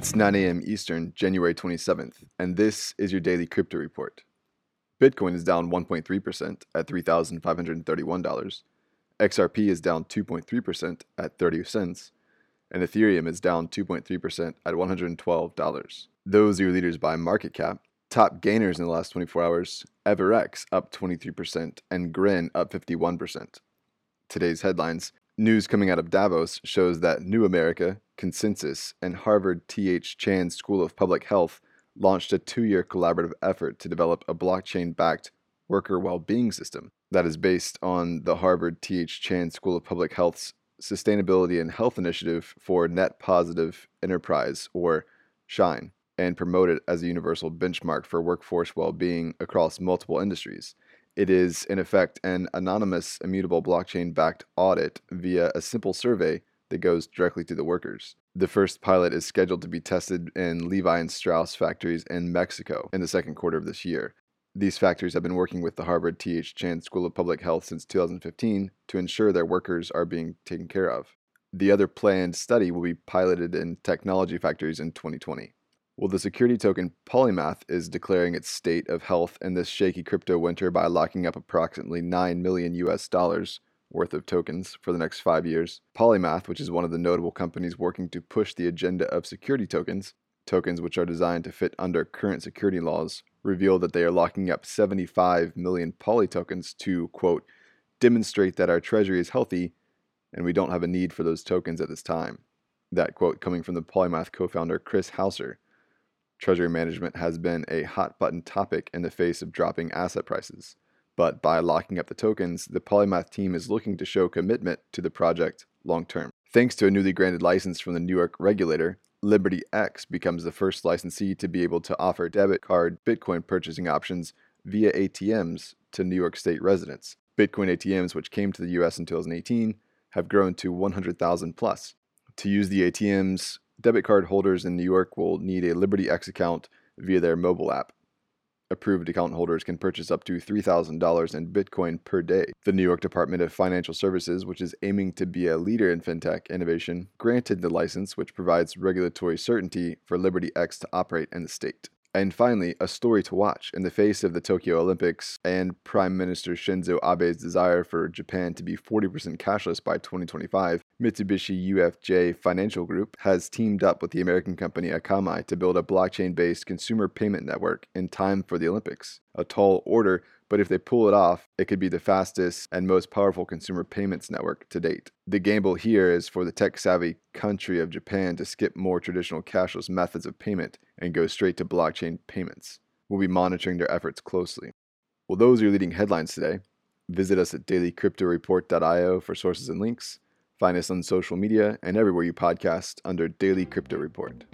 It's 9 a.m. Eastern, January 27th, and this is your daily crypto report. Bitcoin is down 1.3% at $3,531. XRP is down 2.3% at 30 cents, and Ethereum is down 2.3% at $112. Those are your leaders by market cap. Top gainers in the last 24 hours EverX up 23% and Grin up 51%. Today's headlines News coming out of Davos shows that New America, ConsenSys, and Harvard T.H. Chan School of Public Health launched a two year collaborative effort to develop a blockchain backed worker well being system that is based on the Harvard T.H. Chan School of Public Health's Sustainability and Health Initiative for Net Positive Enterprise, or SHINE, and promoted as a universal benchmark for workforce well being across multiple industries. It is, in effect, an anonymous, immutable blockchain backed audit via a simple survey that goes directly to the workers. The first pilot is scheduled to be tested in Levi and Strauss factories in Mexico in the second quarter of this year. These factories have been working with the Harvard T.H. Chan School of Public Health since 2015 to ensure their workers are being taken care of. The other planned study will be piloted in technology factories in 2020. Well, the security token Polymath is declaring its state of health in this shaky crypto winter by locking up approximately 9 million US dollars worth of tokens for the next five years. Polymath, which is one of the notable companies working to push the agenda of security tokens, tokens which are designed to fit under current security laws, revealed that they are locking up 75 million Poly tokens to, quote, demonstrate that our treasury is healthy and we don't have a need for those tokens at this time. That quote coming from the Polymath co founder Chris Housser. Treasury management has been a hot button topic in the face of dropping asset prices. But by locking up the tokens, the Polymath team is looking to show commitment to the project long term. Thanks to a newly granted license from the New York regulator, Liberty X becomes the first licensee to be able to offer debit card Bitcoin purchasing options via ATMs to New York State residents. Bitcoin ATMs, which came to the US in 2018, have grown to 100,000 plus. To use the ATMs, debit card holders in New York will need a Liberty X account via their mobile app. Approved account holders can purchase up to $3,000 in Bitcoin per day. The New York Department of Financial Services, which is aiming to be a leader in fintech innovation, granted the license, which provides regulatory certainty for Liberty X to operate in the state. And finally, a story to watch in the face of the Tokyo Olympics and Prime Minister Shinzo Abe's desire for Japan to be 40% cashless by 2025. Mitsubishi UFJ Financial Group has teamed up with the American company Akamai to build a blockchain based consumer payment network in time for the Olympics. A tall order, but if they pull it off, it could be the fastest and most powerful consumer payments network to date. The gamble here is for the tech savvy country of Japan to skip more traditional cashless methods of payment and go straight to blockchain payments. We'll be monitoring their efforts closely. Well, those are your leading headlines today. Visit us at dailycryptoreport.io for sources and links. Find us on social media and everywhere you podcast under Daily Crypto Report.